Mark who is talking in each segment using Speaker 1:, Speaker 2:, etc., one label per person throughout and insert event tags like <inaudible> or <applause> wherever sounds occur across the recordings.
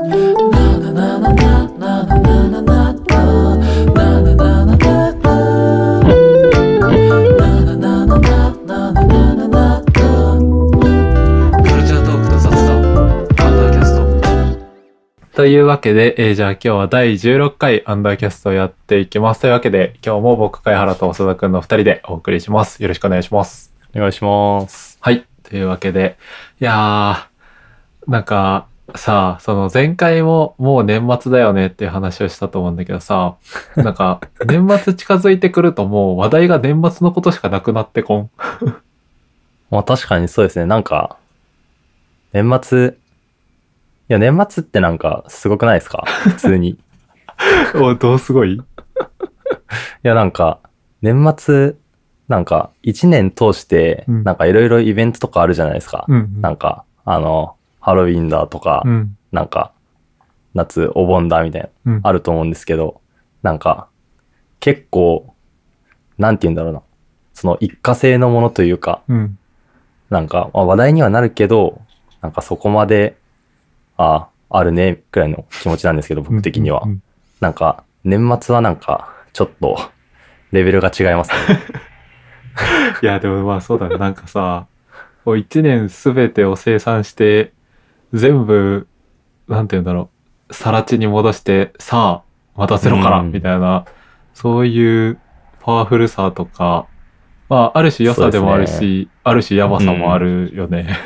Speaker 1: カルチャートークと雑談アンダーキャストというわけで、えーじゃあ今日は第16回アンダーキャストをやっていきます。というわけで、今日も僕、貝原と長田くんの2人でお送りします。よろしくお願いします。
Speaker 2: お願いします。
Speaker 1: はい。というわけで、いやー、なんか、さあ、その前回ももう年末だよねっていう話をしたと思うんだけどさ、<laughs> なんか、年末近づいてくるともう話題が年末のことしかなくなってこん。<laughs>
Speaker 2: まあ確かにそうですね。なんか、年末、いや年末ってなんかすごくないですか？<laughs> 普通に。い
Speaker 1: お、どうすごい？
Speaker 2: やなんか、年末、なんか一年通して、
Speaker 1: うん
Speaker 2: なんかいろいろイベントとかあるじゃないですか。
Speaker 1: うん。
Speaker 2: なんか、あの、ハロウィンだとか、
Speaker 1: うん。
Speaker 2: なんか、夏お盆だみたいな、
Speaker 1: うん。
Speaker 2: あると思うんですけど、なんか、結構、なんて言うんだろうな。その一過性のものというか、
Speaker 1: うん。
Speaker 2: なんか、まあ、話題にはなるけど、なんかそこまで、ああ、あるね、くらいの気持ちなんですけど、僕的には。
Speaker 1: うんうん
Speaker 2: なんか、年末はなんか、ちょっと、レベルが違いますね。<laughs>
Speaker 1: いや、でもまあそうだね。なんかさ、こう一年すべてを生産して、全部、なんて言うんだろう、さら地に戻して、さあ、またゼロから、
Speaker 2: うん。
Speaker 1: みたいな、そういうパワフルさとか、まあ、ある種良さでもあるし、ある種やばさもあるよね。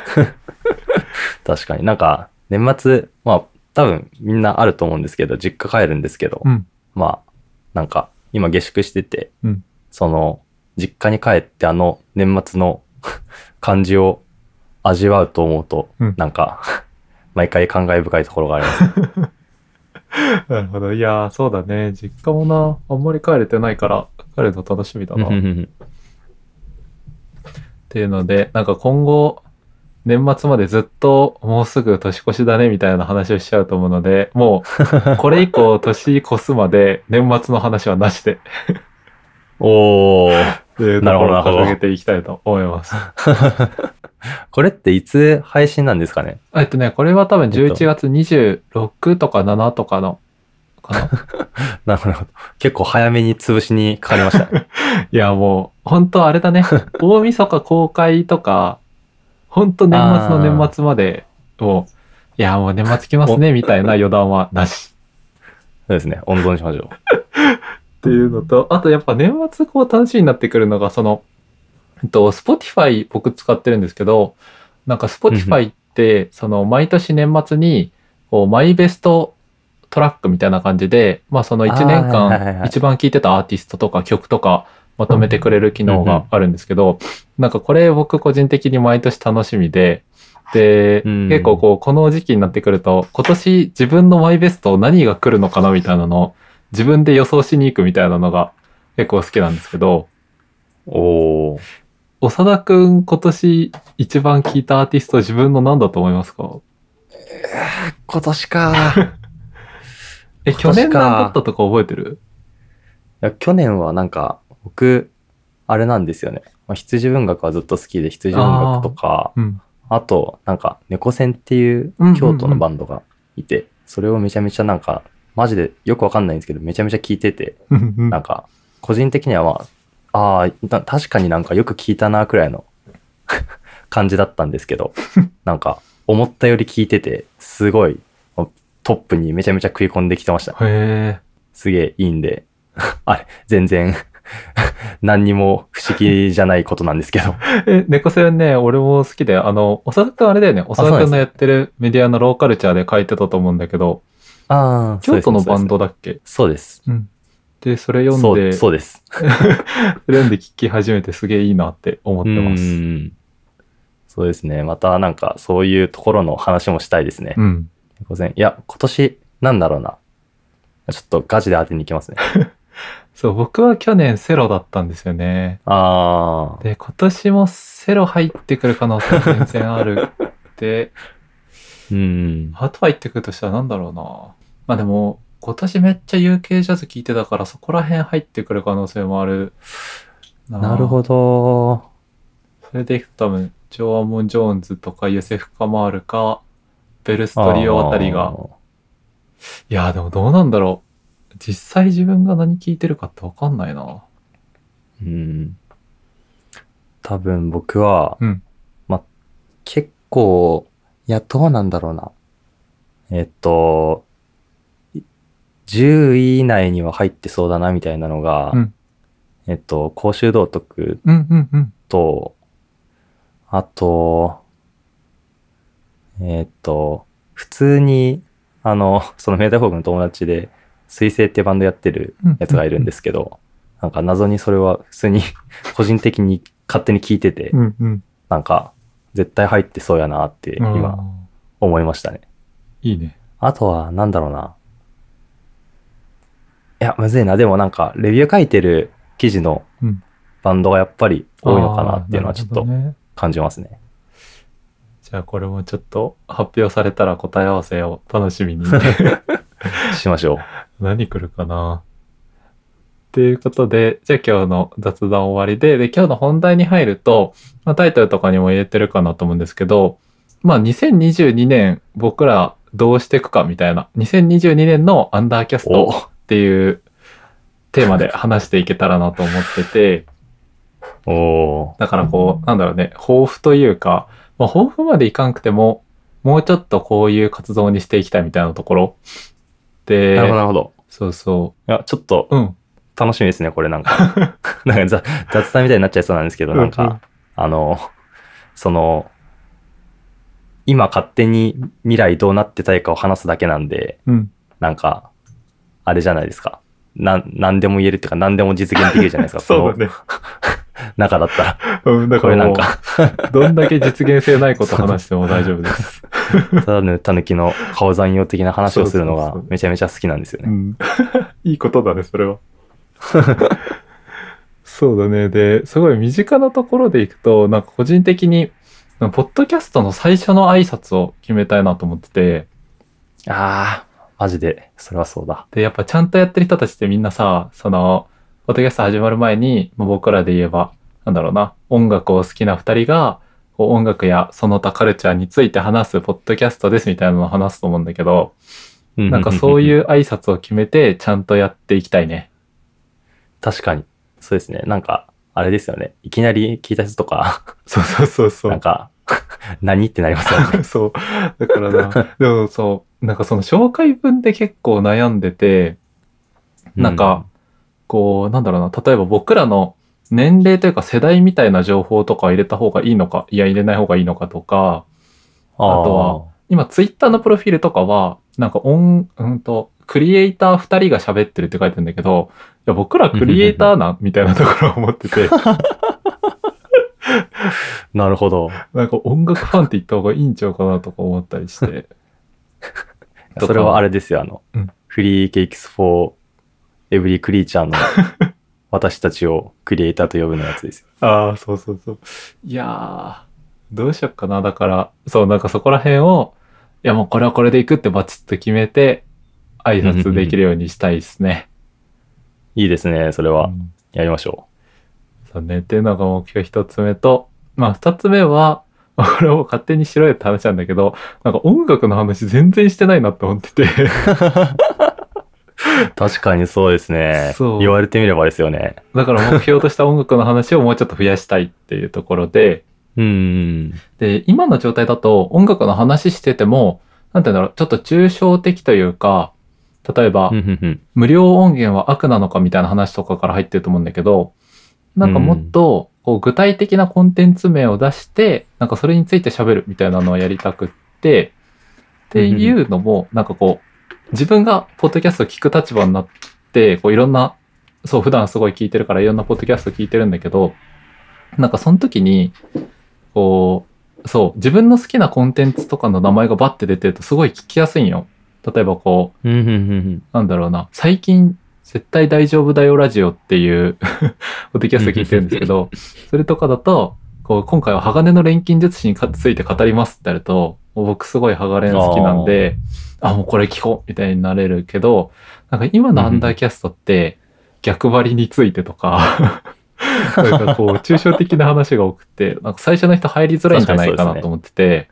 Speaker 1: <laughs>
Speaker 2: 確かに。なんか、年末、まあ、多分みんなあると思うんですけど、実家帰るんですけど、
Speaker 1: うん。
Speaker 2: まあ、なんか、今下宿してて、
Speaker 1: うん。
Speaker 2: その、実家に帰ってあの年末の <laughs> 感じを味わうと思うと、
Speaker 1: うん。
Speaker 2: なんか、毎回感慨深いところがあります。<laughs>
Speaker 1: なるほど。いやー、そうだね。実家もな、あんまり帰れてないから、帰るの楽しみだな。<laughs> っていうので、なんか今後、年末までずっともうすぐ年越しだねみたいな話をしちゃうと思うので、もう <laughs> これ以降年越すまで年末の話はなしで、っ
Speaker 2: おー。
Speaker 1: ていうところを掲げていきたいと思います。<laughs>
Speaker 2: これっていつ配信なんですかね？
Speaker 1: えっとね、これは多分11月26とか7とかの、かな。<laughs>
Speaker 2: なるほど。結構早めに潰しにかかりました。<laughs>
Speaker 1: いや、もう、本当あれだね。大晦日公開とか、本当年末の年末まで、もう、いや、もう年末来ますね、みたいな予断はなし。
Speaker 2: そうですね。温存しましょ
Speaker 1: っていうのと、あとやっぱ年末こう楽しみになってくるのが、その、えっと、Spotify 僕使ってるんですけど、なんか Spotify って、その毎年年末に、こう、マイベストトラックみたいな感じで、まあその1年間一番聴いてたアーティストとか曲とかまとめてくれる機能があるんですけど、なんかこれ僕個人的に毎年楽しみで、で、
Speaker 2: うん
Speaker 1: 結構こう、この時期になってくると、今年自分のマイベスト何が来るのかなみたいなのを自分で予想しに行くみたいなのが結構好きなんですけど、
Speaker 2: う。おー。
Speaker 1: 長田くん今年一番聴いたアーティスト自分の何だと思いますか？
Speaker 2: 今年か。<laughs>
Speaker 1: え、去
Speaker 2: 今年
Speaker 1: 何だったとか覚えてる？
Speaker 2: いや去年はなんか、僕、あれなんですよね。まあ、羊文学はずっと好きで、羊文学とか、
Speaker 1: うん。
Speaker 2: あと、なんか、猫戦っていう京都のバンドがいて、それをめちゃめちゃなんか、マジでよくわかんないんですけど、めちゃめちゃ聞いてて、なんか、個人的にはまあ、ああ、な確かになんかよく聞いたな、くらいの <laughs> 感じだったんですけど、<laughs> なんか、思ったより聞いてて、すごい、トップにめちゃめちゃ食い込んできてました。
Speaker 1: へえ。
Speaker 2: すげえいいんで、<laughs> あれ、全然、何にも不思議じゃないことなんですけど。
Speaker 1: え、猫戦ね、俺も好きで、あの、長田くんあれだよね、長
Speaker 2: そうなんです
Speaker 1: 田くんのやってるメディアのローカルチャーで書いてたと思うんだけど、
Speaker 2: ああ、
Speaker 1: 京都のバンド
Speaker 2: だ。
Speaker 1: だっけ？
Speaker 2: そうです。
Speaker 1: うん。で、それ読んで、
Speaker 2: そうです。<laughs>
Speaker 1: 読んで聞き始めてすげえいいなって思ってます。
Speaker 2: うんそうですね。またなんかそういうところの話もしたいですね。
Speaker 1: うん。
Speaker 2: いや、今年なんだろうな。ちょっとガチで当てに行きますね。<laughs>
Speaker 1: そう、僕は去年セロだったんですよね。
Speaker 2: ああ。
Speaker 1: で、今年もセロ入ってくる可能性全然あるって、<laughs>
Speaker 2: うん。
Speaker 1: あと入ってくるとしたらなんだろうな。まあでも、今年めっちゃ UK ジャズ聴いてたからそこら辺入ってくる可能性もある
Speaker 2: なるほ
Speaker 1: ど。
Speaker 2: ど。
Speaker 1: それでいくと多分、ジョアモン・ジョーンズとかユセフ・カマールか、ベルストリオあたりがいや、でもどうなんだろう。実際自分が何聞いてるかってわかんないな。
Speaker 2: うん。多分僕は、
Speaker 1: うん。
Speaker 2: ま、結構、いや、どうなんだろうな。えっと、い10位以内には入ってそうだなみたいなのが、
Speaker 1: うん
Speaker 2: えっと、公衆道徳
Speaker 1: うんうんうん。
Speaker 2: と、あと、えっと、普通に、あの、そのメーターフォークの友達で、水星ってバンドやってるやつがいるんですけど、なんか謎にそれは普通に個人的に勝手に聞いてて、
Speaker 1: うんうん。
Speaker 2: なんか絶対入ってそうやなって今思いましたね。
Speaker 1: いいね。
Speaker 2: あとはなんだろうな。いや、むずいな。でもなんかレビュー書いてる記事の
Speaker 1: うん。
Speaker 2: バンドがやっぱり多いのかなっていうのはちょっと感じますね。
Speaker 1: じゃあこれもちょっと発表されたら答え合わせを楽しみに。<laughs>
Speaker 2: しましょう。
Speaker 1: 何来るかなっていうことで、じゃあ今日の雑談終わりで、で、今日の本題に入ると、まあ、タイトルとかにも入れてるかなと思うんですけど、まあ2022年僕らどうしていくかみたいな、2022年のアンダーキャストっていうテーマで話していけたらなと思ってて、
Speaker 2: おお
Speaker 1: だからこう、なんだろうね、抱負というか、まあ、抱負までいかんくても、もうちょっとこういう活動にしていきたいみたいなところ。
Speaker 2: ー。
Speaker 1: で
Speaker 2: なるほど、なるほど。
Speaker 1: そうそ
Speaker 2: いや、ちょっと
Speaker 1: う。うん。
Speaker 2: 楽しみですね、これなんか。<laughs> なんか雑雑談みたいになっちゃいそうなんですけど、なんか、
Speaker 1: うんうん
Speaker 2: あの、その、今勝手に未来どうなってたいかを話すだけなんで、
Speaker 1: うん。
Speaker 2: なんか、あれじゃないですか。なん、なんでも言えるっていうか、なんでも実現できるじゃないですか。<laughs>
Speaker 1: そうだね。<laughs>
Speaker 2: 中だったら。
Speaker 1: うん、だ
Speaker 2: こ
Speaker 1: から
Speaker 2: なんか、<laughs>
Speaker 1: どんだけ実現性ないこと話しても大丈夫です。
Speaker 2: ただの狸の顔残用的な話をするのが
Speaker 1: そうそうそう
Speaker 2: めちゃめちゃ好きなんですよね。
Speaker 1: うん。いいことだね、それは。そうだね。で、すごい身近なところでいくと、なんか個人的に、ポッドキャストの最初の挨拶を決めたいなと思ってて、
Speaker 2: ああ、マジで、それはそうだ。
Speaker 1: で、やっぱちゃんとやってる人たちってみんなさ、その、ポッドキャスト始まる前に、もう僕らで言えば、なんだろうな、音楽を好きな二人が、こう音楽やその他カルチャーについて話すポッドキャストですみたいなのを話すと思うんだけど、なんかそう
Speaker 2: う。
Speaker 1: いう挨拶を決めて、ちゃんとやっていきたいね。
Speaker 2: 確かに。そうですね。なんか、あれですよね。いきなり聞いた人とか、<laughs>
Speaker 1: そうそうそうそ
Speaker 2: なんか、<laughs> 何ってなりますよね。<laughs>
Speaker 1: そう。だからな、でもそう、なんかその紹介文で結構悩んでて、なんか、こう、なんだろうな、例えば僕らの年齢というか世代みたいな情報とかを入れた方がいいのか、いや入れない方がいいのかとか、
Speaker 2: うん、あ
Speaker 1: あとは今ツイッターのプロフィールとかは、なんか音、うんと、クリエイター二人が喋ってるって書いてるんだけど、いや僕らクリエイターなんみたいなところを思ってて、<laughs>
Speaker 2: なるほど。
Speaker 1: なんか音楽ファンって言った方がいいんちゃうかなとか思ったりして。<laughs>
Speaker 2: それはあれですよ、あの、
Speaker 1: うん
Speaker 2: フリーケーキス for every creature の <laughs> 私たちをクリエイターと呼ぶのやつですよ。
Speaker 1: ああ、そうそうそう。いやー、どうしよっかな。だから、そう、なんかそこら辺を、いやもうこれはこれでいくってバチッと決めて、挨拶できるようにしたいですね。
Speaker 2: いいですね、それは。
Speaker 1: うん
Speaker 2: やりましょ
Speaker 1: そうね。っていうのが目標一つ目と、まあ二つ目は、まあこれはもう勝手にしろよって話なんだけど、なんか音楽の話全然してないなって思ってて。
Speaker 2: う。確かにそうですね。
Speaker 1: そう
Speaker 2: 言われてみればですよね。
Speaker 1: だから目標とした音楽の話をもうちょっと増やしたいっていうところで、
Speaker 2: うん。
Speaker 1: で、今の状態だと音楽の話してても、なんて言うんだろう、ちょっと抽象的というか、例えば、無料音源は悪なのかみたいな話とかから入ってると思うんだけど、なんかもっと、こう具体的なコンテンツ名を出して、なんかそれについて喋るみたいなのをやりたくって、っていうのも、なんかこう、自分がポッドキャストを聞く立場になって、こういろんな、そう、普段すごい聞いてるからいろんなポッドキャスト聞いてるんだけど、なんかその時に、こう、そう、自分の好きなコンテンツとかの名前がバッて出てるとすごい聞きやすいんよ。例えばこう、なんだろうな、最近、絶対大丈夫だよラジオっていう、<laughs> ポッドキャスト聞いてるんですけど、<laughs> それとかだと、こう、今回は鋼の錬金術師について語りますってやると、僕すごい鋼好きなんで、あもうこれ聞こうみたいになれるけど、なんか今のアンダーキャストって、逆張りについてとか、<laughs> なんかこう、抽象的な話が多くて、なんか最初の人入りづらいんじゃないかなと思ってて、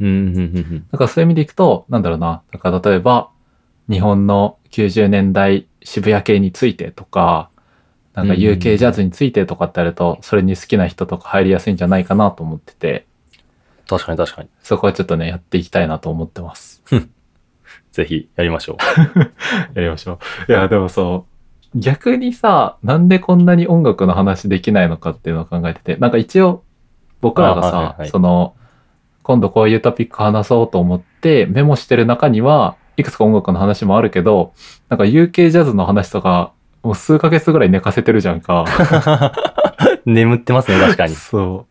Speaker 2: うんうん
Speaker 1: からそういう意味でいくと、なんだろうな。だから例えば、日本の90年代渋谷系についてとか、なんか UK ジャズについてとかってやると、それに好きな人とか入りやすいんじゃないかなと思ってて、
Speaker 2: 確かに確かに。
Speaker 1: そこはちょっとね、やっていきたいなと思ってます。<laughs>
Speaker 2: ぜひやりましょ <laughs>
Speaker 1: やりましょう。いや、でもそう、逆にさ、なんでこんなに音楽の話できないのかっていうのを考えてて、なんか一応、僕らがさ、
Speaker 2: はいはい
Speaker 1: その、今度こういうトピック話そうと思ってメモしてる中には、いくつか音楽の話もあるけど、なんか UK ジャズの話とか、もう数ヶ月ぐらい寝かせてるじゃんか。
Speaker 2: う。<laughs> 眠ってますね、確かに。
Speaker 1: そ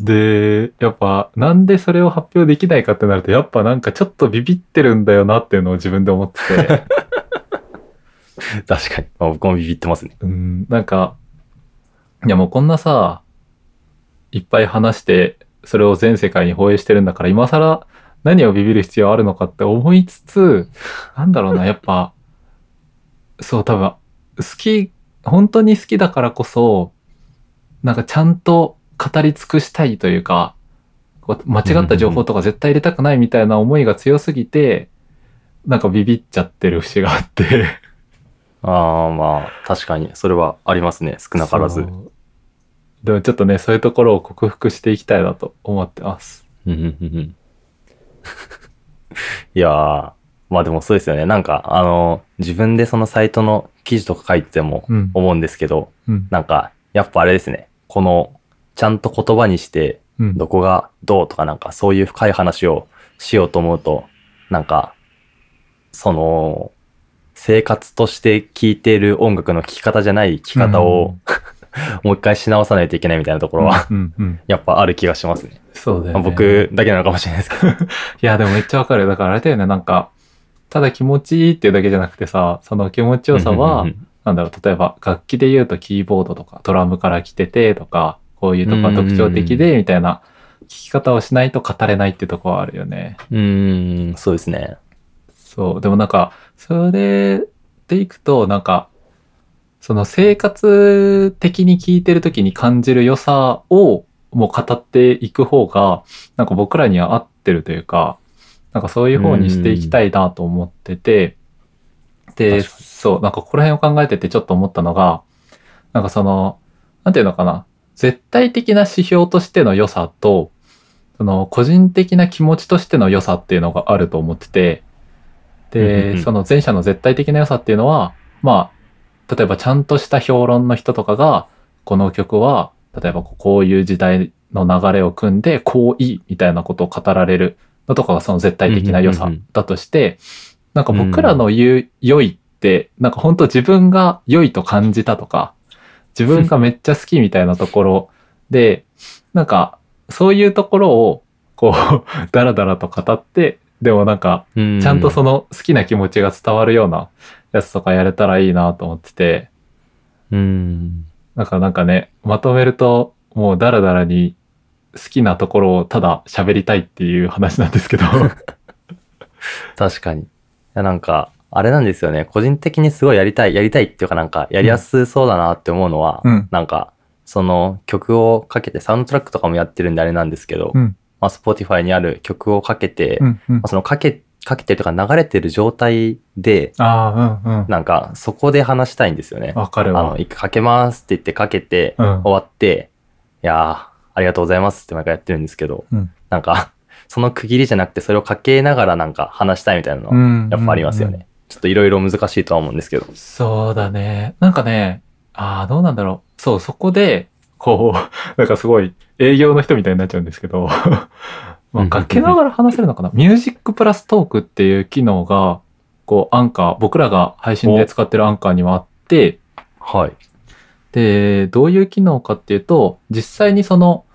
Speaker 1: う。で、やっぱ、なんでそれを発表できないかってなると、やっぱなんかちょっとビビってるんだよなっていうのを自分で思ってて。<laughs>
Speaker 2: 確かに。まあ僕もビビってますね。
Speaker 1: うん、なんか、いやもうこんなさ、いっぱい話して、それを全世界に放映してるんだから、今更何をビビる必要あるのかって思いつつ、<laughs> なんだろうな、やっぱ、そう多分、好き、本当に好きだからこそ、なんかちゃんと語り尽くしたいというか、間違った情報とか絶対入れたくないみたいな思いが強すぎて、なんかビビっちゃってる節があって。<laughs>
Speaker 2: ああ、まあ、確かに。それはありますね。少なからず。
Speaker 1: でもちょっとね、そういうところを克服していきたいなと思ってます。
Speaker 2: うんうんうんうんいやー、まあでもそうですよね。なんか、あの、自分でそのサイトの記事とか書いても
Speaker 1: うん。
Speaker 2: 思うんですけど、
Speaker 1: うん。
Speaker 2: なんか、やっぱあれですね。この、ちゃんと言葉にして、
Speaker 1: うん。
Speaker 2: どこがどうとかなんかそういう深い話をしようと思うと、なんか、その、生活として聴いている音楽の聴き方じゃない聴き方を、<laughs> もう一回し直さないといけないみたいなところは、
Speaker 1: うん。うん。<laughs>
Speaker 2: やっぱある気がしますね。まあ
Speaker 1: そうだよね。
Speaker 2: 僕だけなのかもしれないですけど。<laughs>
Speaker 1: いや、でもめっちゃわかる。だからあれだよね、なんか、ただ気持ちいいっていうだけじゃなくてさ、その気持ちよさは、なんだろう、例えば楽器で言うとキーボードとかドラムから来ててとか、こういうとこが特徴的で、みたいな聞き方をしないと語れないっていうところはあるよね。
Speaker 2: うーん、そうですね。
Speaker 1: そう。でもなんか、それでいくと、なんか、その生活的に聞いてる時に感じる良さをもう語っていく方が、なんか僕らには合ってるというか、なんかそういう方にしていきたいなと思ってて、で、そう、なんかここら辺を考えててちょっと思ったのが、なんかその、なんていうのかな、絶対的な指標としての良さと、その個人的な気持ちとしての良さっていうのがあると思ってて、
Speaker 2: うんうんう
Speaker 1: で、
Speaker 2: ん。
Speaker 1: その前者の絶対的な良さっていうのは、まあ、例えばちゃんとした評論の人とかが、この曲は、例えばこういう時代の流れを組んで、こういいみたいなことを語られるのとかがその絶対的な良さだとして、なんか僕らの言う良いって、なんか本当自分が良いと感じたとか、自分がめっちゃ好きみたいなところで、<laughs> なんかそういうところを、こう、<laughs> ダラダラと語って、でもなんか、
Speaker 2: ち
Speaker 1: ちゃんとその好きな気持ちが伝わるようなやつとかやれたらいいなと思ってて、
Speaker 2: うん。
Speaker 1: なんかなんかね、まとめると、もうダラダラに好きなところをただ喋りたいっていう話なんですけど。
Speaker 2: 確かに。いや、なんか、あれなんですよね。個人的にすごいやりたい、やりたいっていうかなんか、やりやすそうだなって思うのは、
Speaker 1: うん
Speaker 2: なんか、その曲をかけて、サウンドトラックとかもやってるんであれなんですけど、
Speaker 1: うん。
Speaker 2: まあ、Spotify にある曲をかけて、ま
Speaker 1: うん。うん
Speaker 2: あ、。そのかけ、かけてるとか流れてる状態で、
Speaker 1: ああ、うん。うん。
Speaker 2: なんか、そこで話したいんですよね。
Speaker 1: わかるわ
Speaker 2: あの、。一回かけますって言ってかけて、
Speaker 1: うん。
Speaker 2: 終わって、いやー、ありがとうございますって毎回やってるんですけど、
Speaker 1: うん
Speaker 2: なんか、<laughs> その区切りじゃなくて、それをかけながらなんか話したいみたいなの。やっぱありますよね。
Speaker 1: うん。
Speaker 2: ちょっといろいろ難しいとは思うんですけど。
Speaker 1: そうだね。なんかね、ああ、どうなんだろう。そう、そこで、こう、<laughs> なんかすごい営業の人みたいになっちゃうんですけど、まあ、かけながら話せるのかな？ミュージックプラストークっていう機能が、こう、アンカー、僕らが配信で使ってるアンカーにはあって、
Speaker 2: はい。
Speaker 1: で、どういう機能かっていうと、実際にその、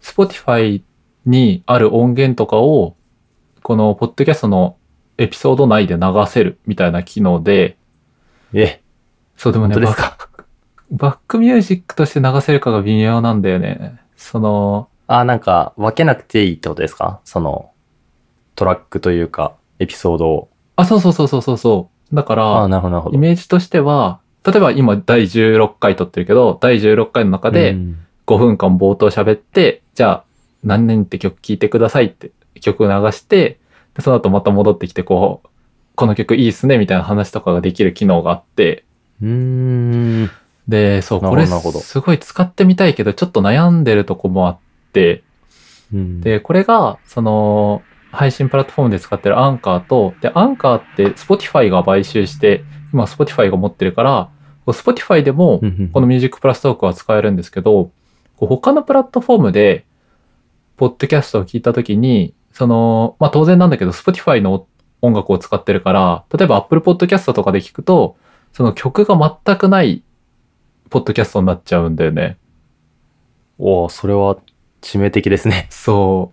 Speaker 1: Spotify にある音源とかを、この、ポッドキャストのエピソード内で流せるみたいな機能で、
Speaker 2: え、
Speaker 1: そうでもね、
Speaker 2: 本当ですか？
Speaker 1: バックミュージックとして流せるかが微妙なんだよね。その、
Speaker 2: あ、なんか、分けなくていいってことですか？その、トラックというか、エピソードを。
Speaker 1: あ、そうそうそうそうそうそう。だか
Speaker 2: あ
Speaker 1: ら。イメージとしては、例えば今第16回撮ってるけど、第16回の中
Speaker 2: う
Speaker 1: で
Speaker 2: ん
Speaker 1: 5分間冒頭喋って、じゃあ何年って曲聴いてくださいって曲流して、でその後また戻ってきてこう、この曲いいっすねみたいな話とかができる機能があって、
Speaker 2: うーん。
Speaker 1: で、そう、これすごい使ってみたいけど、ちょっと悩んでるとこもあって、
Speaker 2: うん、
Speaker 1: で、これが、その、配信プラットフォームで使ってるアンカーと、で、アンカーって Spotify が買収して、今 Spotify が持ってるから、Spotify でもこのミュージックプラストークは使えるんですけど、こう他のプラットフォームで、ポッドキャストを聞いたときに、その、まあ当然なんだけど、Spotify の音楽を使ってるから、例えば Apple Podcast とかで聞くと、その曲が全くないポッドキャストになっちゃうんだよね。
Speaker 2: おーそれは致命的ですね。
Speaker 1: そ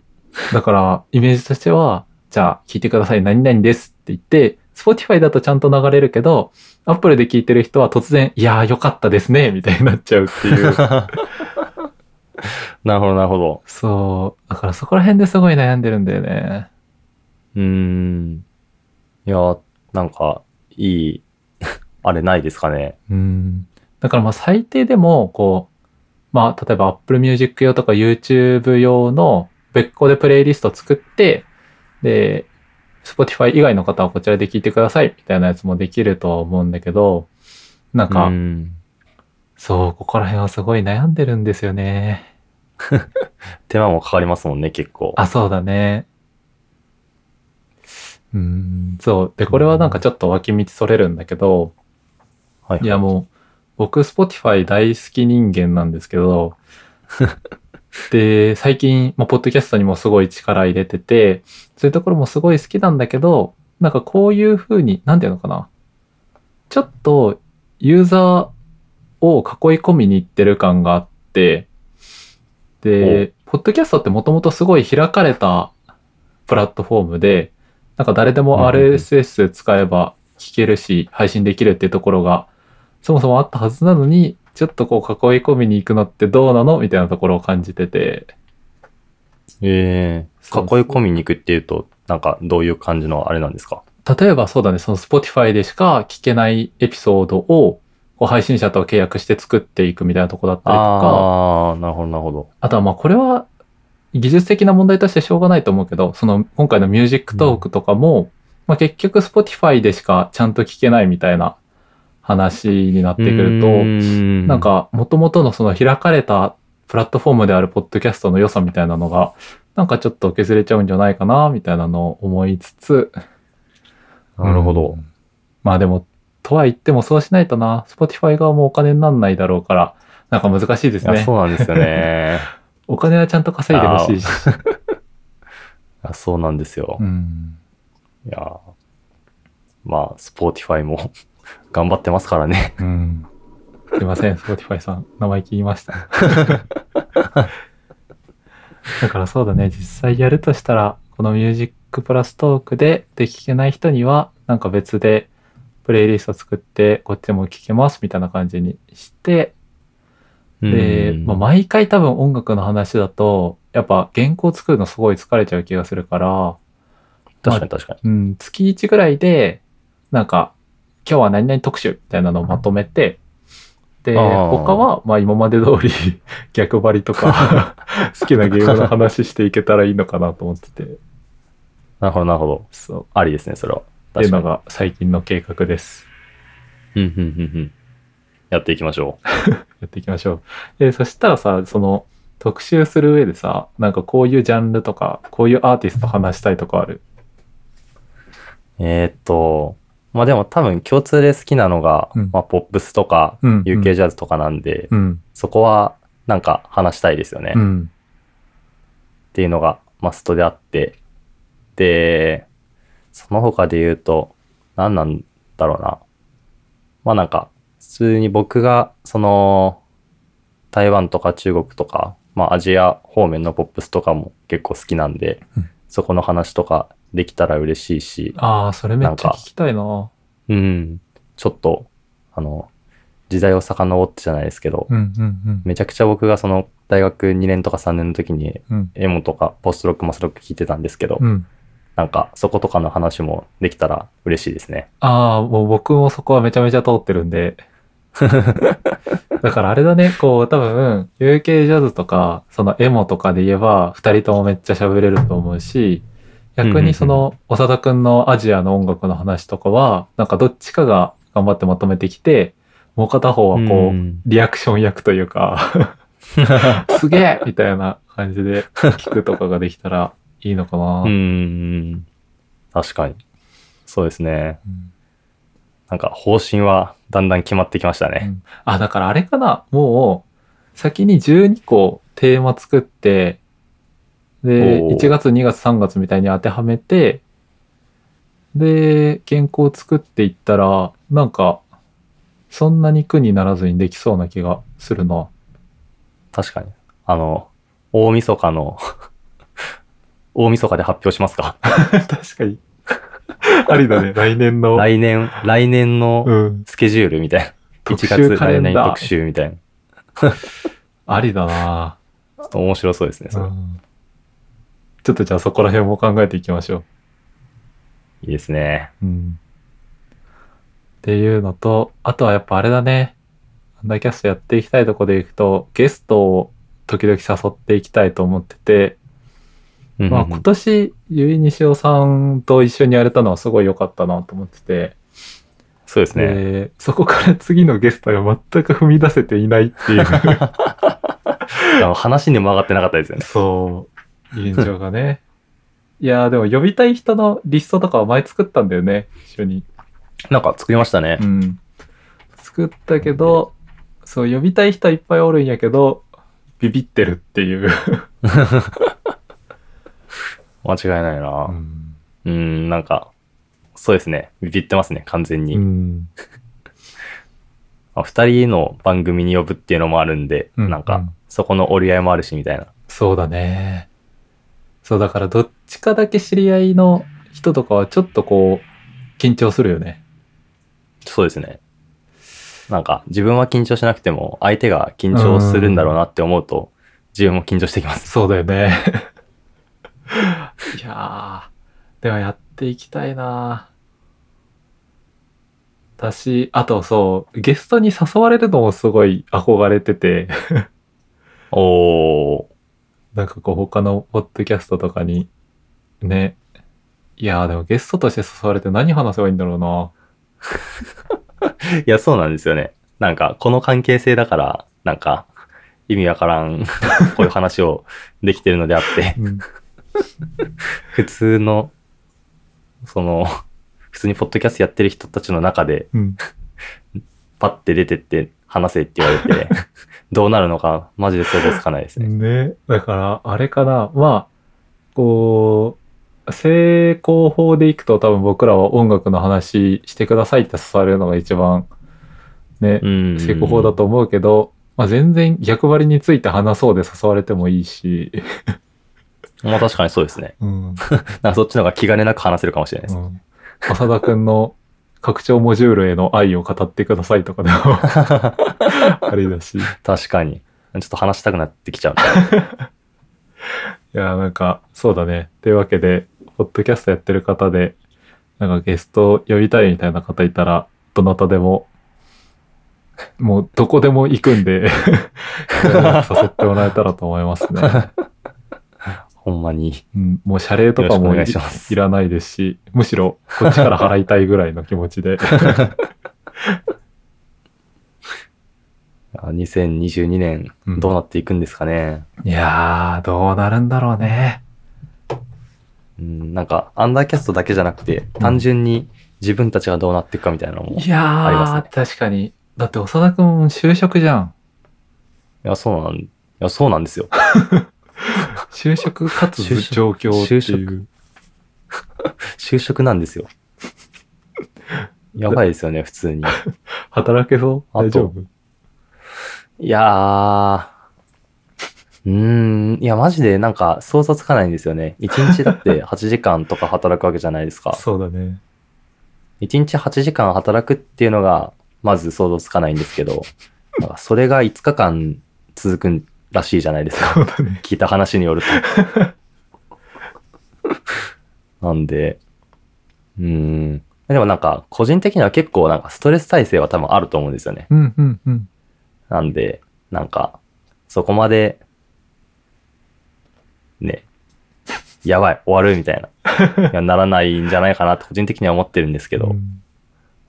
Speaker 1: う。だから、イメージとしては、じゃあ、聞いてください、何々ですって言って、Spotify だとちゃんと流れるけど、Apple で聞いてる人は突然、いやー、よかったですね、みたいになっちゃうっていう。<laughs>
Speaker 2: なるほど、なるほど。
Speaker 1: そう。だからそこら辺ですごい悩んでるんだよね。
Speaker 2: うーん。いや、なんか、いい、あれないですかね。
Speaker 1: うん。だからまあ最低でも、こう、まあ例えば Apple Music 用とか YouTube 用の別個でプレイリスト作って、で、Spotify 以外の方はこちらで聞いてくださいみたいなやつもできるとは思うんだけど、なんか、
Speaker 2: うん
Speaker 1: そう、ここら辺はすごい悩んでるんですよね。<laughs>
Speaker 2: 手間もかかりますもんね、結構。
Speaker 1: あ、そうだね。うん、そう。で、これはなんかちょっと脇道それるんだけど、
Speaker 2: はい、
Speaker 1: いやもう、僕、Spotify 大好き人間なんですけど、<laughs> で、最近、まあ、ポッドキャストにもすごい力入れてて、そういうところもすごい好きなんだけど、なんかこういう風に、なんていうのかな。ちょっと、ユーザーを囲い込みに行ってる感があって、で、ポッドキャストってもともとすごい開かれたプラットフォームで、なんか誰でも RSS 使えば聞けるし、配信できるっていうところが、そもそもあったはずなのに、ちょっとこう囲い込みに行くのってどうなの？みたいなところを感じてて。
Speaker 2: ええ。
Speaker 1: そうそう。
Speaker 2: 囲い込みに行くっていうと、なんかどういう感じのあれなんですか？
Speaker 1: 例えばそうだね、その Spotify でしか聞けないエピソードを、こう配信者と契約して作っていくみたいなとこだったりとか、
Speaker 2: ああ、なるほど、なるほど。
Speaker 1: あとはまあこれは技術的な問題としてしょうがないと思うけど、その今回のミュージックトークとかも、まあ結局 Spotify でしかちゃんと聞けないみたいな話になってくると、
Speaker 2: と
Speaker 1: なん、か元々のその開かれたプラットフォームであるポッドキャストの良さみたいなのが、なんかちょっと削れちゃうんじゃないかな、みたいなのを思いつつ、
Speaker 2: なるほど。
Speaker 1: うんまあでも、とは言ってもそうしないとな、Spotify 側もお金になんないだろうから、なんか難しいですね
Speaker 2: そ。うなんですよね。<laughs>
Speaker 1: お金はちゃんと稼いでほしいし。<laughs>
Speaker 2: いやそうなんですよ。
Speaker 1: うん
Speaker 2: いや、まあ、Spotify も頑張ってますからね。
Speaker 1: うん。すいません、Spotify さん。名前聞きました。<laughs> だからそうだね、実際やるとしたら、このミュージックプラストークで、で聞けない人には、なんか別で、プレイリスト作って、こっちも聞けます、みたいな感じにして、で、
Speaker 2: うん
Speaker 1: まあ、毎回多分音楽の話だと、やっぱ原稿作るのすごい疲れちゃう気がするから、
Speaker 2: 確かに確かに。
Speaker 1: うん、月1ぐらいで、なんか、今日は何々特集みたいなのをまとめて、で、他は、まあ今まで通り <laughs> 逆張りとか、<laughs> 好きなゲームの話していけたらいいのかなと思ってて、
Speaker 2: なるほど、なるほど。
Speaker 1: そう。
Speaker 2: ありですね、それは。
Speaker 1: っていうの。が最近の計画です。
Speaker 2: うん、うん、うん、うん。やっていきましょ <laughs>
Speaker 1: やっていきましょう。で、そしたらさ、その、特集する上でさ、なんかこういうジャンルとか、こういうアーティスト話したいとかある？
Speaker 2: う。えーっと、まあでも多分共通で好きなのが、
Speaker 1: うん
Speaker 2: まあポップスとか、
Speaker 1: うん
Speaker 2: UK ジャズとかなんで、
Speaker 1: うん。
Speaker 2: そこはなんか話したいですよね。っ
Speaker 1: うん。
Speaker 2: ていうのがマストであって、で、その他で言うと、何なんだろうな。まあなんか、普通に僕が、その、台湾とか中国とか、まあアジア方面のポップスとかも結構好きなんで、
Speaker 1: うん
Speaker 2: そこの話とかできたら嬉しいし、
Speaker 1: ああ、それめっちゃ聞きたいな。
Speaker 2: うん、ちょっと、あの、時代を遡ってじゃないですけど、
Speaker 1: うんうんうん。
Speaker 2: めちゃくちゃ僕がその大学2年とか3年の時に
Speaker 1: うん。
Speaker 2: エモとかポストロックマスロック聞いてたんですけど、
Speaker 1: うん。
Speaker 2: なんかそことかの話もできたら嬉しいですね。
Speaker 1: ああ、もう僕もそこはめちゃめちゃ通ってるんで。<laughs> だからあれだね、こう多分、UK ジャズとか、そのエモとかで言えば、二人ともめっちゃ喋れると思うし、逆にその、長田くんのアジアの音楽の話とかは、なんかどっちかが頑張ってまとめてきて、もう片方はこう、
Speaker 2: うん
Speaker 1: リアクション役というか、<laughs> すげえみたいな感じで聞くとかができたらいいのかな。
Speaker 2: うん。確かに。そうですね。
Speaker 1: うん
Speaker 2: なんか方針はだんだん決まってきましたね。
Speaker 1: うんあ、だからあれかな。もう、先に12個テーマ作って、で、
Speaker 2: おー
Speaker 1: 1月、2月、3月みたいに当てはめて、で、原稿を作っていったら、なんか、そんなに苦にならずにできそうな気がするな。
Speaker 2: 確かに。あの、大晦日の、<laughs> 大晦日で発表しますか？<laughs>
Speaker 1: 確かに。ありだね。来年の。
Speaker 2: 来年、来年の
Speaker 1: うん。
Speaker 2: スケジュールみたいな。
Speaker 1: 特
Speaker 2: 1
Speaker 1: 集
Speaker 2: 月来年特集みたいな。
Speaker 1: ありだな、
Speaker 2: ちょっと面白そうですね。それ
Speaker 1: うん。ちょっとじゃあそこら辺も考えていきましょう。
Speaker 2: いいですね。
Speaker 1: うん。っていうのと、あとはやっぱあれだね。アンダーキャストやっていきたいとこでいくと、ゲストを時々誘っていきたいと思ってて、まあ今年、ゆいにしおさんと一緒にやれたのはすごい良かったなと思ってて、
Speaker 2: そうですね。
Speaker 1: でそこから次のゲストが全く踏み出せていないっていう、<laughs>
Speaker 2: 話にも上がってなかったですよね。
Speaker 1: そう、現状がね。<laughs> いやーでも呼びたい人のリストとかは前作ったんだよね、一緒に。
Speaker 2: なんか作りましたね
Speaker 1: う。ん。作ったけど、そう、呼びたい人はいっぱいおるんやけど、ビビってるっていう。<laughs>
Speaker 2: 間違いないな。
Speaker 1: う
Speaker 2: うん、ん、なんか、そうですね。ビビってますね、完全に。
Speaker 1: うん。<laughs>
Speaker 2: まあ二人の番組に呼ぶっていうのもあるんで、
Speaker 1: うん
Speaker 2: なんか
Speaker 1: うん、
Speaker 2: そこの折り合いもあるし、みたいな。
Speaker 1: そうだね。そう、だからどっちかだけ知り合いの人とかはちょっとこう、緊張するよね。
Speaker 2: そうですね。なんか、自分は緊張しなくても、相手が緊張するんだろうなって思うと、自分も緊張してきます。
Speaker 1: そうだよね。<laughs> いやー、ではやっていきたいな私、あとそう、ゲストに誘われるのもすごい憧れてて、<laughs>
Speaker 2: おー。
Speaker 1: なんかこう他のポッドキャストとかに、ね。いやーでもゲストとして誘われて何話せばいいんだろうな。<laughs>
Speaker 2: いや、そうなんですよね。なんか、この関係性だから、なんか、意味わからん、こういう話をできてるのであって、
Speaker 1: うん。<laughs>
Speaker 2: 普通の、その、普通にポッドキャストやってる人たちの中で、
Speaker 1: うん。
Speaker 2: パッて出てって話せって言われて、<laughs> どうなるのか、マジで想像つかないですね。
Speaker 1: ね。だから、あれかな。まあ、こう、成功法でいくと多分僕らは音楽の話してくださいって誘われるのが一番、ね、
Speaker 2: うん。
Speaker 1: 成功法だと思うけど、まあ全然逆張りについて話そうで誘われてもいいし、
Speaker 2: まあ確かにそうですね。
Speaker 1: うん。<laughs>
Speaker 2: なんかそっちの方が気兼ねなく話せるかもしれないです。
Speaker 1: うん。浅田くんの拡張モジュールへの愛を語ってくださいとかでも <laughs> ありだし。い
Speaker 2: 確かに。ちょっと話したくなってきちゃう。<laughs>
Speaker 1: や、なんか、そうだね。というわけで、ポッドキャストやってる方で、なんかゲスト呼びたいみたいな方いたら、どなたでも、もうどこでも行くんで、誘ってもらえたらと思いますね。
Speaker 2: ほんまに。
Speaker 1: うん、もう謝礼とかもい
Speaker 2: 願い
Speaker 1: らないですし、むしろこっちから払いたいぐらいの気持ちで。<laughs>
Speaker 2: あ2022年
Speaker 1: うん、
Speaker 2: どうなっていくんですかね。
Speaker 1: いやー、どうなるんだろうね。
Speaker 2: うん、なんか、アンダーキャストだけじゃなくて、単純に自分たちがどうなっていくかみたいなのも。い
Speaker 1: いやー、
Speaker 2: ありますね
Speaker 1: 確かに。だって長田くん就職じゃん。
Speaker 2: や、そうなん、いや、そうなんですよ。<laughs>
Speaker 1: 就職かつ
Speaker 2: 就職
Speaker 1: 状況って
Speaker 2: 就
Speaker 1: いう。
Speaker 2: 就職なんですよ。やばいですよね、普通に。
Speaker 1: 働けそう？大丈夫？
Speaker 2: いやー、うーん、いや、マジでなんか想像つかないんですよね。1日だって8時間とか働くわけじゃないですか。
Speaker 1: そうだね。
Speaker 2: 1日8時間働くっていうのが、まず想像つかないんですけど、なんかそれが5日間続くらしいじゃないですか。聞いた話によると。<laughs> なんで、うーん。でもなんか、個人的には結構なんかストレス耐性は多分あると思うんですよね。
Speaker 1: うん、うん、うん。
Speaker 2: なんで、なんか、そこまで、ね、やばい、終わるみたいな。いやならないんじゃないかなと個人的には思ってるんですけど、
Speaker 1: うん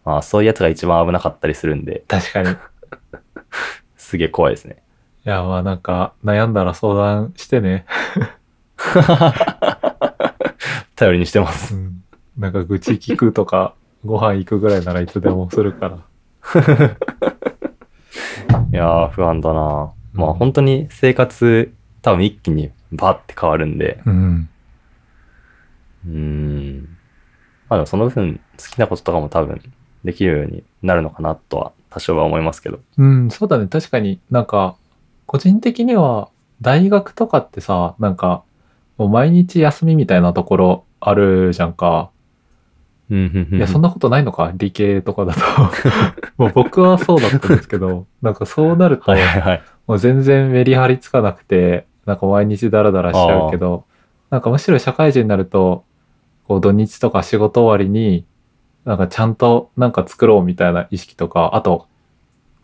Speaker 2: まあそういうやつが一番危なかったりするんで、
Speaker 1: 確かに。い <laughs>
Speaker 2: すげえ怖いですね。
Speaker 1: や、まあなんか、悩んだら相談してね。<laughs>
Speaker 2: 頼りにしてます。
Speaker 1: うん。なんか愚痴聞くとか、<laughs> ご飯行くぐらいならいつでもするから。<laughs>
Speaker 2: いやー、不安だな。まあ
Speaker 1: うん
Speaker 2: 本当に生活多分一気にバッて変わるんで、
Speaker 1: うん。
Speaker 2: うーん。まあでもその分好きなこととかも多分できるようになるのかなとは多少は思いますけど。
Speaker 1: うん、そうだね。確かになんか、個人的には、大学とかってさ、なんか、もう毎日休みみたいなところあるじゃんか。
Speaker 2: うん
Speaker 1: いや、そん
Speaker 2: な。
Speaker 1: なことないのか理系とかだと。<laughs> もう僕はそうだったんですけど、なんかそうなると。もう全然メリハリつかなくて、なんか毎日ダラダラしちゃうけど、なんかむしろ社会人になると、こう土日とか仕事終わりに、なんかちゃんとなんか作ろうみたいな意識とか、あと、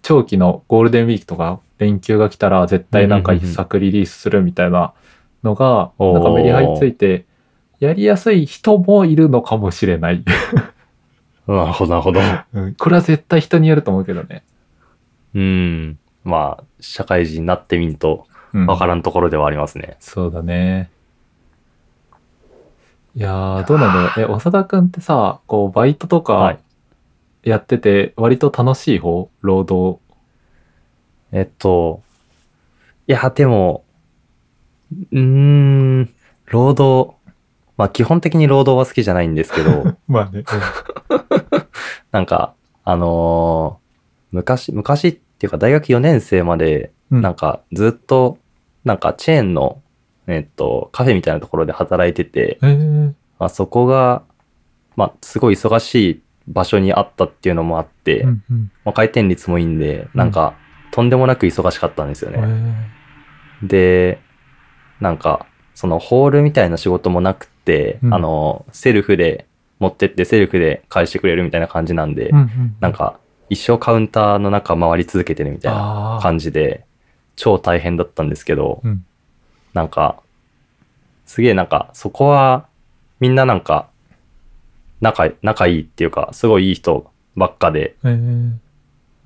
Speaker 1: 長期のゴールデンウィークとか連休が来たら絶対なんか一作リリースするみたいなのが、なんかメリハリついて、やりやすい人もいるのかもしれない。<laughs>
Speaker 2: なるほどなるほど。
Speaker 1: うんこれは絶対人によると思うけどね。
Speaker 2: うん。まあ、社会人になってみんと
Speaker 1: うん
Speaker 2: わからんところではありますね。
Speaker 1: そうだね。いやー、どうなんだろう。え、長田くんってさ、こう、バイトと
Speaker 2: は
Speaker 1: か
Speaker 2: い
Speaker 1: やってて、割と楽しい方？労働。
Speaker 2: えっと、いや、でも、うーん、労働、まあ基本的に労働は好きじゃないんですけど、<laughs>
Speaker 1: まあね。<laughs>
Speaker 2: なんか、あのー昔、昔っていうか大学4年生まで、
Speaker 1: うん。
Speaker 2: なんかずっと、なんかチェーンの、えっと、カフェみたいなところで働いてて、
Speaker 1: えー、
Speaker 2: まあ、そこが、まあ、すごい忙しい場所にあったっていうのもあって、
Speaker 1: うんうん。
Speaker 2: まあ、回転率もいいんで、なんか、とんでもなく忙しかったんですよ
Speaker 1: え
Speaker 2: ね。
Speaker 1: ー。
Speaker 2: で、なんか、そのホールみたいな仕事もなくて、
Speaker 1: うん。
Speaker 2: あの、セルフで持ってってセルフで返してくれるみたいな感じなんで、
Speaker 1: うんうん
Speaker 2: なんか、一生カウンターの中回り続けてるみたいな感じで、超大変だったんですけど、
Speaker 1: うん。
Speaker 2: なんか、すげえなんか、そこは、みんななんか、仲、仲いいっていうか、すごいいい人ばっかで、
Speaker 1: えー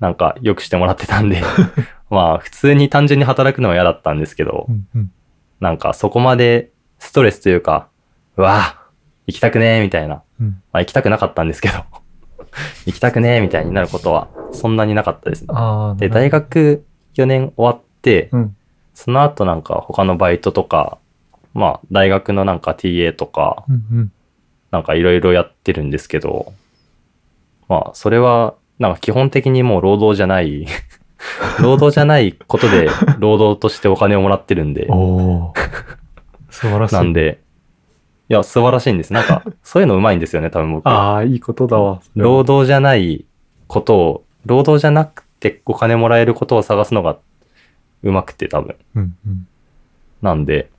Speaker 2: なんか、よくしてもらってたんで、<laughs> まあ、普通に単純に働くのは嫌だったんですけど
Speaker 1: う、んうん。
Speaker 2: なんか、そこまでストレスというか、うわぁ、行きたくねえ、みたいな。
Speaker 1: うん。
Speaker 2: まあ、行きたくなかったんですけど、<laughs> 行きたくねえ、みたいになることは、そんなになかったですね。で、大、学4年終わって、
Speaker 1: うん。
Speaker 2: その後なんか他のバイトとか、まあ大学のなんか TA とか、
Speaker 1: うんうん。
Speaker 2: なんかいろいろやってるんですけど、まあそれはなんか基本的にもう労働じゃない、<laughs> 労働じゃないことで労働としてお金をもらってるんで、
Speaker 1: おー素晴らしい。
Speaker 2: なんで、いや素晴らしいんです。なんかそういうのうまいんですよね、多分僕。
Speaker 1: ああ、いいことだわ。
Speaker 2: 労働じゃないことを、労働じゃなくてお金もらえることを探すのがうまくて多分。
Speaker 1: うんうん
Speaker 2: なんで、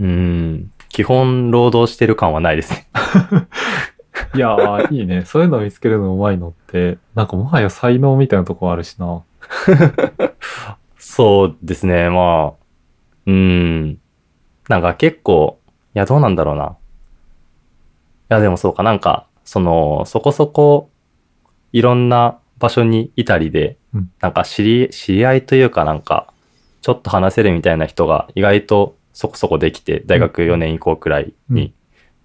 Speaker 2: うーん、基本労働してる感はないですね。<laughs>
Speaker 1: いやー、いいね。そういうのを見つけるのうまいのって、なんかもはや才能みたいなとこあるしな。
Speaker 2: そうですね、まあ、うーん、なんか結構、いや、どうなんだろうな。いや、でもそうか、なんか、その、そこそこ、いろんな場所にいたりで、
Speaker 1: うん
Speaker 2: なんか知り、知り合いというかなんか、ちょっと話せるみたいな人が意外とそこそこできて、大学4年以降くらいに。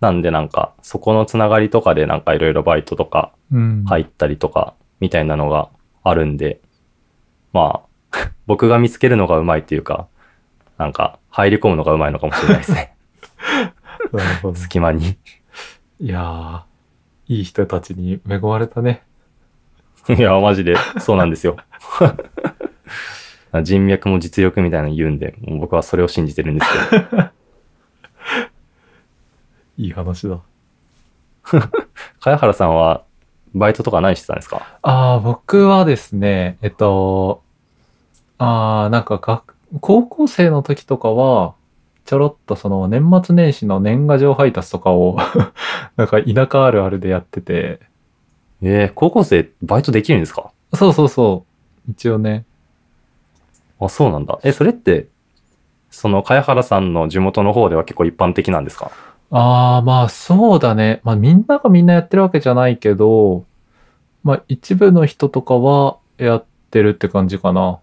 Speaker 1: うん
Speaker 2: なんでなんか、そこのつながりとかでなんかいろいろバイトとか
Speaker 1: うん。
Speaker 2: 入ったりとか、みたいなのがあるんで、まあ、<laughs> 僕が見つけるのがうまいっていうか、なんか、入り込むのがうまいのかもしれないですね。<laughs>
Speaker 1: なるほど。
Speaker 2: 隙間に。
Speaker 1: いやー、いい人たちに恵まれたね。
Speaker 2: いや、マジで、そうなんですよ。<laughs> 人脈も実力みたいなの言うんで、僕はそれを信じてるんですけど。
Speaker 1: いい話だ。<laughs>
Speaker 2: 茅原さんは、バイトとか何してたんですか？
Speaker 1: ああ、僕はですね、えっと、ああ、なんか学、高校生の時とかは、ちょろっとその年末年始の年賀状配達とかを、<laughs> なんか田舎あるあるでやってて、
Speaker 2: えー、高校生バイトできるんですか？
Speaker 1: そうそうそう、一応ね、
Speaker 2: あ、そうなんだ。え、それって、その、茅原さんの地元の方では結構一般的なんですか？
Speaker 1: ああ、まあそうだね。まあみんながみんなやってるわけじゃないけど、まあ一部の人とかはやってるって感じかな。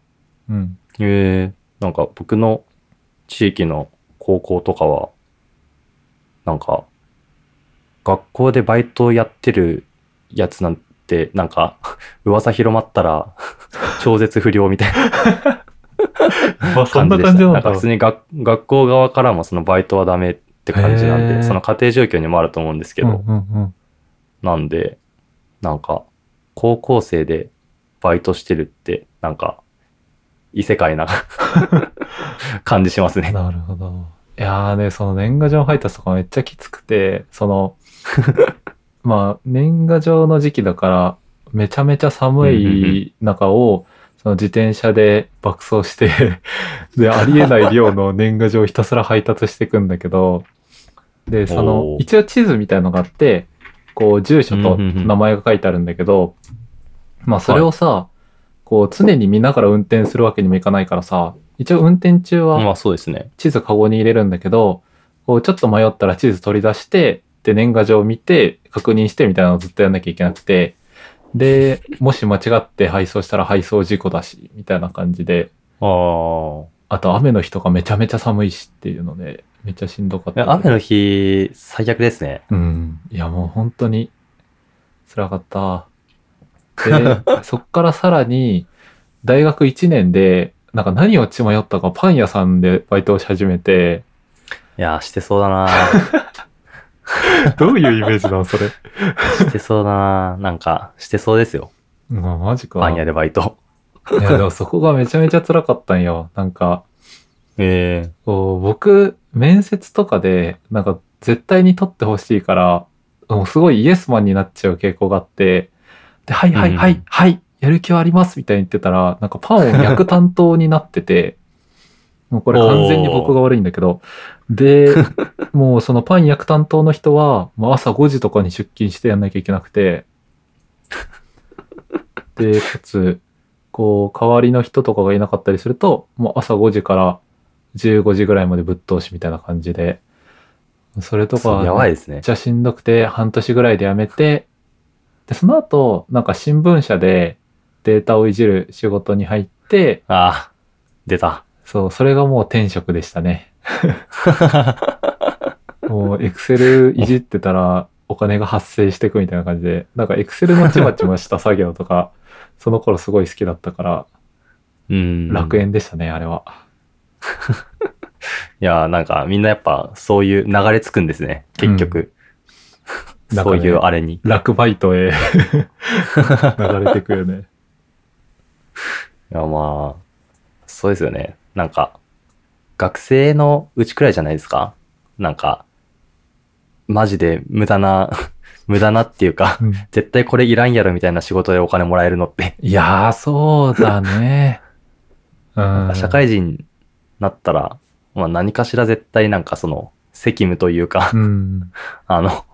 Speaker 1: うん。
Speaker 2: ええなんか僕の地域の高校とかは、なんか、学校でバイトやってるやつなんて、なんか、<laughs> 噂広まったら、<laughs> 超絶不良みたいな
Speaker 1: まあそんな
Speaker 2: 感じ
Speaker 1: なんだ
Speaker 2: なんか普。通に学学校側からもそのバイトはダメって感じなんで、その家庭状況にもあると思うんですけど。なんで、なんか、高校生でバイトしてるって、なんか、異世界な <laughs> 感じしますね。
Speaker 1: なるほど。いやーね、その年賀状配達とかめっちゃきつくて、その、<laughs> まあ、年賀状の時期だから、めちゃめちゃ寒い中を、その自転車で爆走して、で、ありえない量の年賀状をひたすら配達していくんだけど、で、その一応地図みたいのがあって、こう、住所と名前が書いてあるんだけど、まあ、それをさ、こう、常に見ながら運転するわけにもいかないからさ、一応運転中は、
Speaker 2: まあそうですね。
Speaker 1: 地図カゴに入れるんだけど、こうちょっと迷ったら地図取り出して、で、年賀状を見て、確認してみたいなのをずっとやんなきゃいけなくて、で、もし間違って配送したら配送事故だし、みたいな感じで、
Speaker 2: ああ。
Speaker 1: あと雨の日とかめちゃめちゃ寒いしっていうので、めっちゃしんどかった。
Speaker 2: 雨の日、最悪ですね。
Speaker 1: うん。いやもう本当に辛かった。で、<laughs> そっからさらに、大学1年で、なんか何を血迷ったかパン屋さんでバイトをし始めて、
Speaker 2: いやー、してそうだな
Speaker 1: どういうイメージなのそれ。
Speaker 2: してそうだななんか、してそうですよ。
Speaker 1: まあ、マジか。
Speaker 2: パン屋でバイト。
Speaker 1: いや、でもそこがめちゃめちゃ辛かったんよ。なんか、
Speaker 2: え
Speaker 1: こう僕、面接とかで、なんか絶対に取ってほしいから、もうすごいイエスマンになっちゃう傾向があって、で、はいはいはい、
Speaker 2: うん。
Speaker 1: はい、やる気はありますみたいに言ってたら、なんかパンを焼く担当になってて、もうこれ完全に僕が悪いんだけど、で、<laughs> もうそのパン焼く担当の人は、もう朝5時とかに出勤してやんなきゃいけなくて、で、かつ、こう、代わりの人とかがいなかったりすると、もう朝5時から15時ぐらいまでぶっ通しみたいな感じで、それとか、
Speaker 2: ー、やばいですね
Speaker 1: めっち。ゃしんどくて、半年ぐらいで辞めて、で、その後、なんか新聞社でデータをいじる仕事に入って、
Speaker 2: ああ、出た。
Speaker 1: そう、それがもう転職でしたね。<laughs> もう、エクセルいじってたら、お金が発生していくみたいな感じで、なんかエクセルのちまちました作業とか、その頃すごい好きだったから、
Speaker 2: うん。
Speaker 1: 楽。園でしたね、あれは。<laughs>
Speaker 2: いやー、なんか、みんなやっぱ、そういう流れ着くんですね。結局。そう
Speaker 1: なんかね
Speaker 2: いうあれに。い
Speaker 1: 楽バイトへ <laughs> 流れてくよね。
Speaker 2: や、まあ、そうですよね。なんか、学生のうちくらいじゃないですか？なんか、マジで無駄な、無駄なっていうか、
Speaker 1: うん
Speaker 2: 絶対これいらんやろみたいな仕事でお金もらえるのって、
Speaker 1: いやー、そうだね。<laughs> うん。
Speaker 2: 社会人になったら、まあ何かしら絶対なんかその責務というか、
Speaker 1: うん。<laughs>
Speaker 2: あの、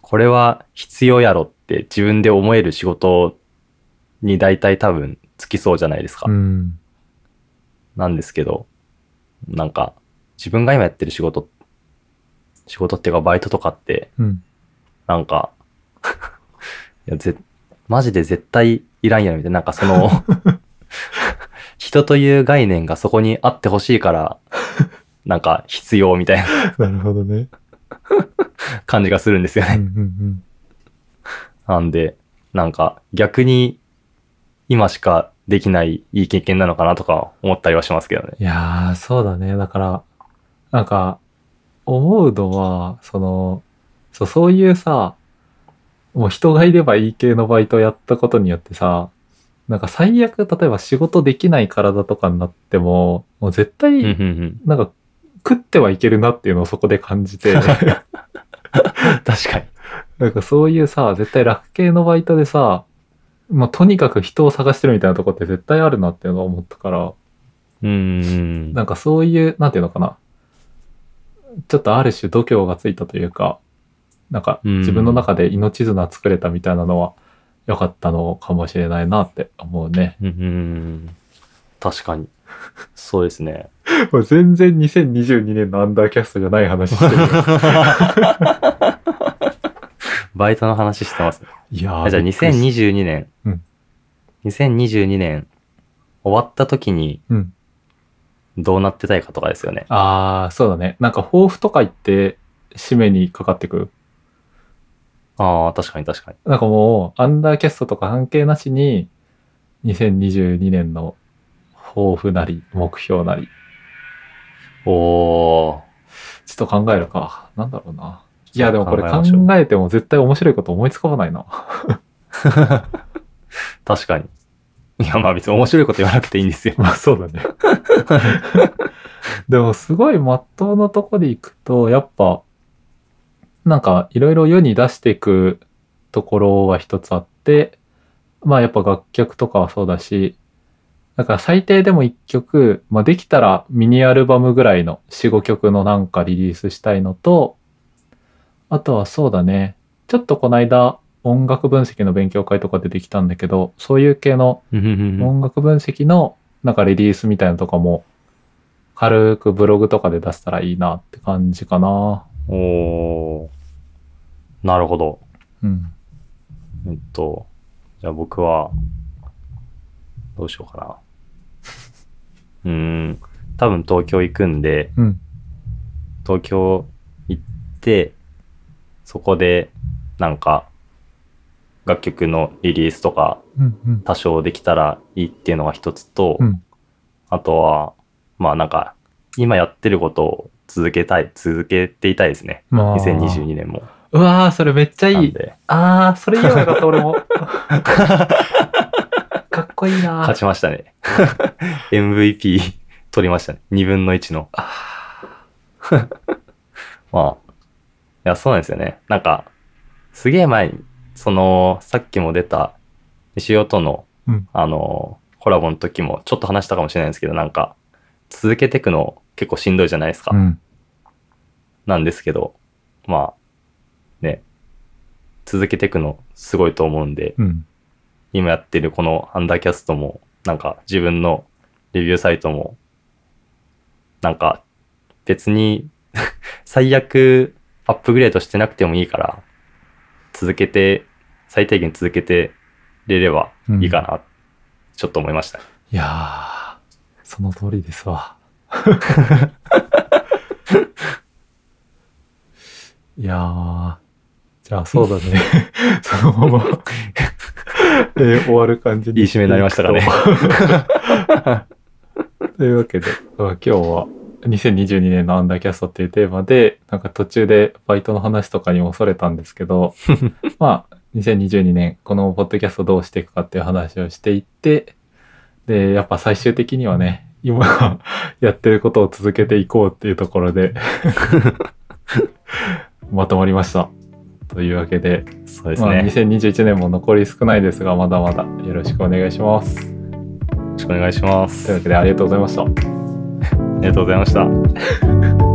Speaker 2: これは必要やろって自分で思える仕事に大体多分つきそうじゃないですか。
Speaker 1: うん。
Speaker 2: なんですけど、なんか自分が今やってる仕事、仕事っていうかバイトとかって、
Speaker 1: うん。
Speaker 2: なんか、<laughs> いやぜマジで絶対いらんやろみたいな、なんかその、<laughs> 人という概念がそこにあってほしいから、なんか必要みたいな <laughs>
Speaker 1: なるほどね。
Speaker 2: 感じがするんですよ
Speaker 1: うんう
Speaker 2: ね。
Speaker 1: ん
Speaker 2: なんで、なんか逆に今しかできないいい経験なのかなとか思ったりはしますけどね。
Speaker 1: いやー、そうだね。だから、なんか、思うのは、その、そう、そういうさ、もう人がいればいい系のバイトをやったことによってさ、なんか最悪、例えば仕事できない体とかになっても、もう絶対、
Speaker 2: うん。
Speaker 1: なんか、食ってはいけるなっていうのをそこで感じて、<laughs>
Speaker 2: 確かに。
Speaker 1: なんかそういうさ、絶対楽系のバイトでさ、まあ、とにかく人を探してるみたいなとこって絶対あるなっていうのを思ったから、
Speaker 2: うん。
Speaker 1: なんかそういう、なんていうのかな。ちょっとある種度胸がついたというか、なんか
Speaker 2: うん
Speaker 1: 自分の中で命綱作れたみたいなのは良かったのかもしれないなって思うね。
Speaker 2: うん確かに。そうですね。
Speaker 1: も <laughs> う全然2022年のアンダーキャストじゃない話してるよ。<laughs>
Speaker 2: バイトの話してますね。
Speaker 1: いや
Speaker 2: じゃあ
Speaker 1: びっくりし
Speaker 2: 2022年、
Speaker 1: うん
Speaker 2: 2022年終わった時に
Speaker 1: うん。
Speaker 2: どうなってたいかとかですよね。
Speaker 1: ああ、そうだね。なんか抱負とか言って、締めにかかってくる。
Speaker 2: ああ、確かに確かに。
Speaker 1: なんかもう、アンダーキャストとか関係なしに、2022年の抱負なり、目標なり、
Speaker 2: おー。
Speaker 1: ちょっと考えるか。なんだろうな。いや、でもこれ考
Speaker 2: 考え
Speaker 1: ても絶対面白いこと思いつかないな。<laughs>
Speaker 2: 確かに。いや、まあ別に面白いこと言わなくていいんですよ。<laughs>
Speaker 1: まあそうだね。<laughs> でもすごい真っ当なとこでいくと、やっぱ、なんかいろいろ世に出していくところは一つあって、まあやっぱ楽曲とかはそうだし、だから最低でも一曲、まあできたらミニアルバムぐらいの4、5曲のなんかリリースしたいのと、あとはそうだね、ちょっとこの間音楽分析の勉強会とか出てきたんだけど、そういう系の音楽分析のなんかリリースみたいなのとかも軽くブログとかで出せたらいいなって感じかな。
Speaker 2: おー。なるほど。
Speaker 1: うん。
Speaker 2: えっと、じゃあ僕は、どうしようかな。<laughs> うーん、多分東京行くんで、
Speaker 1: うん。
Speaker 2: 東京行って、そこで、なんか、楽曲のリリースとか。多少できたらいいっていうのが一つと、
Speaker 1: うん。
Speaker 2: あとは、まあなんか、今やってることを続けたい、続けていたいですね。
Speaker 1: まあ。
Speaker 2: 2022年も。
Speaker 1: うわー、それめっちゃいい。あー、それ言えばよかった、俺も。<laughs> かっこいいな
Speaker 2: 勝ちましたね。<laughs> MVP 取りましたね。2分の1の。<laughs> まあ、いや、そうなんですよね。なんか、すげえ前に、その、さっきも出た、西尾との、
Speaker 1: うん
Speaker 2: あの、コラボの時もちょっと話したかもしれないんですけど、なんか、続けていくの結構しんどいじゃないですか。
Speaker 1: うん。
Speaker 2: なんですけど、まあ、ね、続けていくのすごいと思うんで、
Speaker 1: うん。
Speaker 2: 今やってるこのアンダーキャストも、なんか自分のレビューサイトも、なんか別に <laughs> 最悪アップグレードしてなくてもいいから、続けて、最低限続けてれればいいかな、ちょっと思いました。
Speaker 1: いやー、その通りですわ。<laughs> いやー、あそうだね。<laughs> そのまま、<laughs> えー終わる感じに。
Speaker 2: いい締めになりましたかね。<laughs>
Speaker 1: というわけで、まあ今日は2022年のアンダーキャストっていうテーマで、なんか途中でバイトの話とかにもそれたんですけど、まあ、2022年、このポッドキャストどうしていくかっていう話をしていって、で、やっぱ最終的にはね、今やってることを続けていこうっていうところで、まとまりました。というわけで、まあ、
Speaker 2: そうですね。よ
Speaker 1: 2021年も残り少ないですが、まだまだよろしくお願いします。
Speaker 2: ろしくお願いしま
Speaker 1: というわ
Speaker 2: す。
Speaker 1: けでありがとうございました。
Speaker 2: ありがとうございました。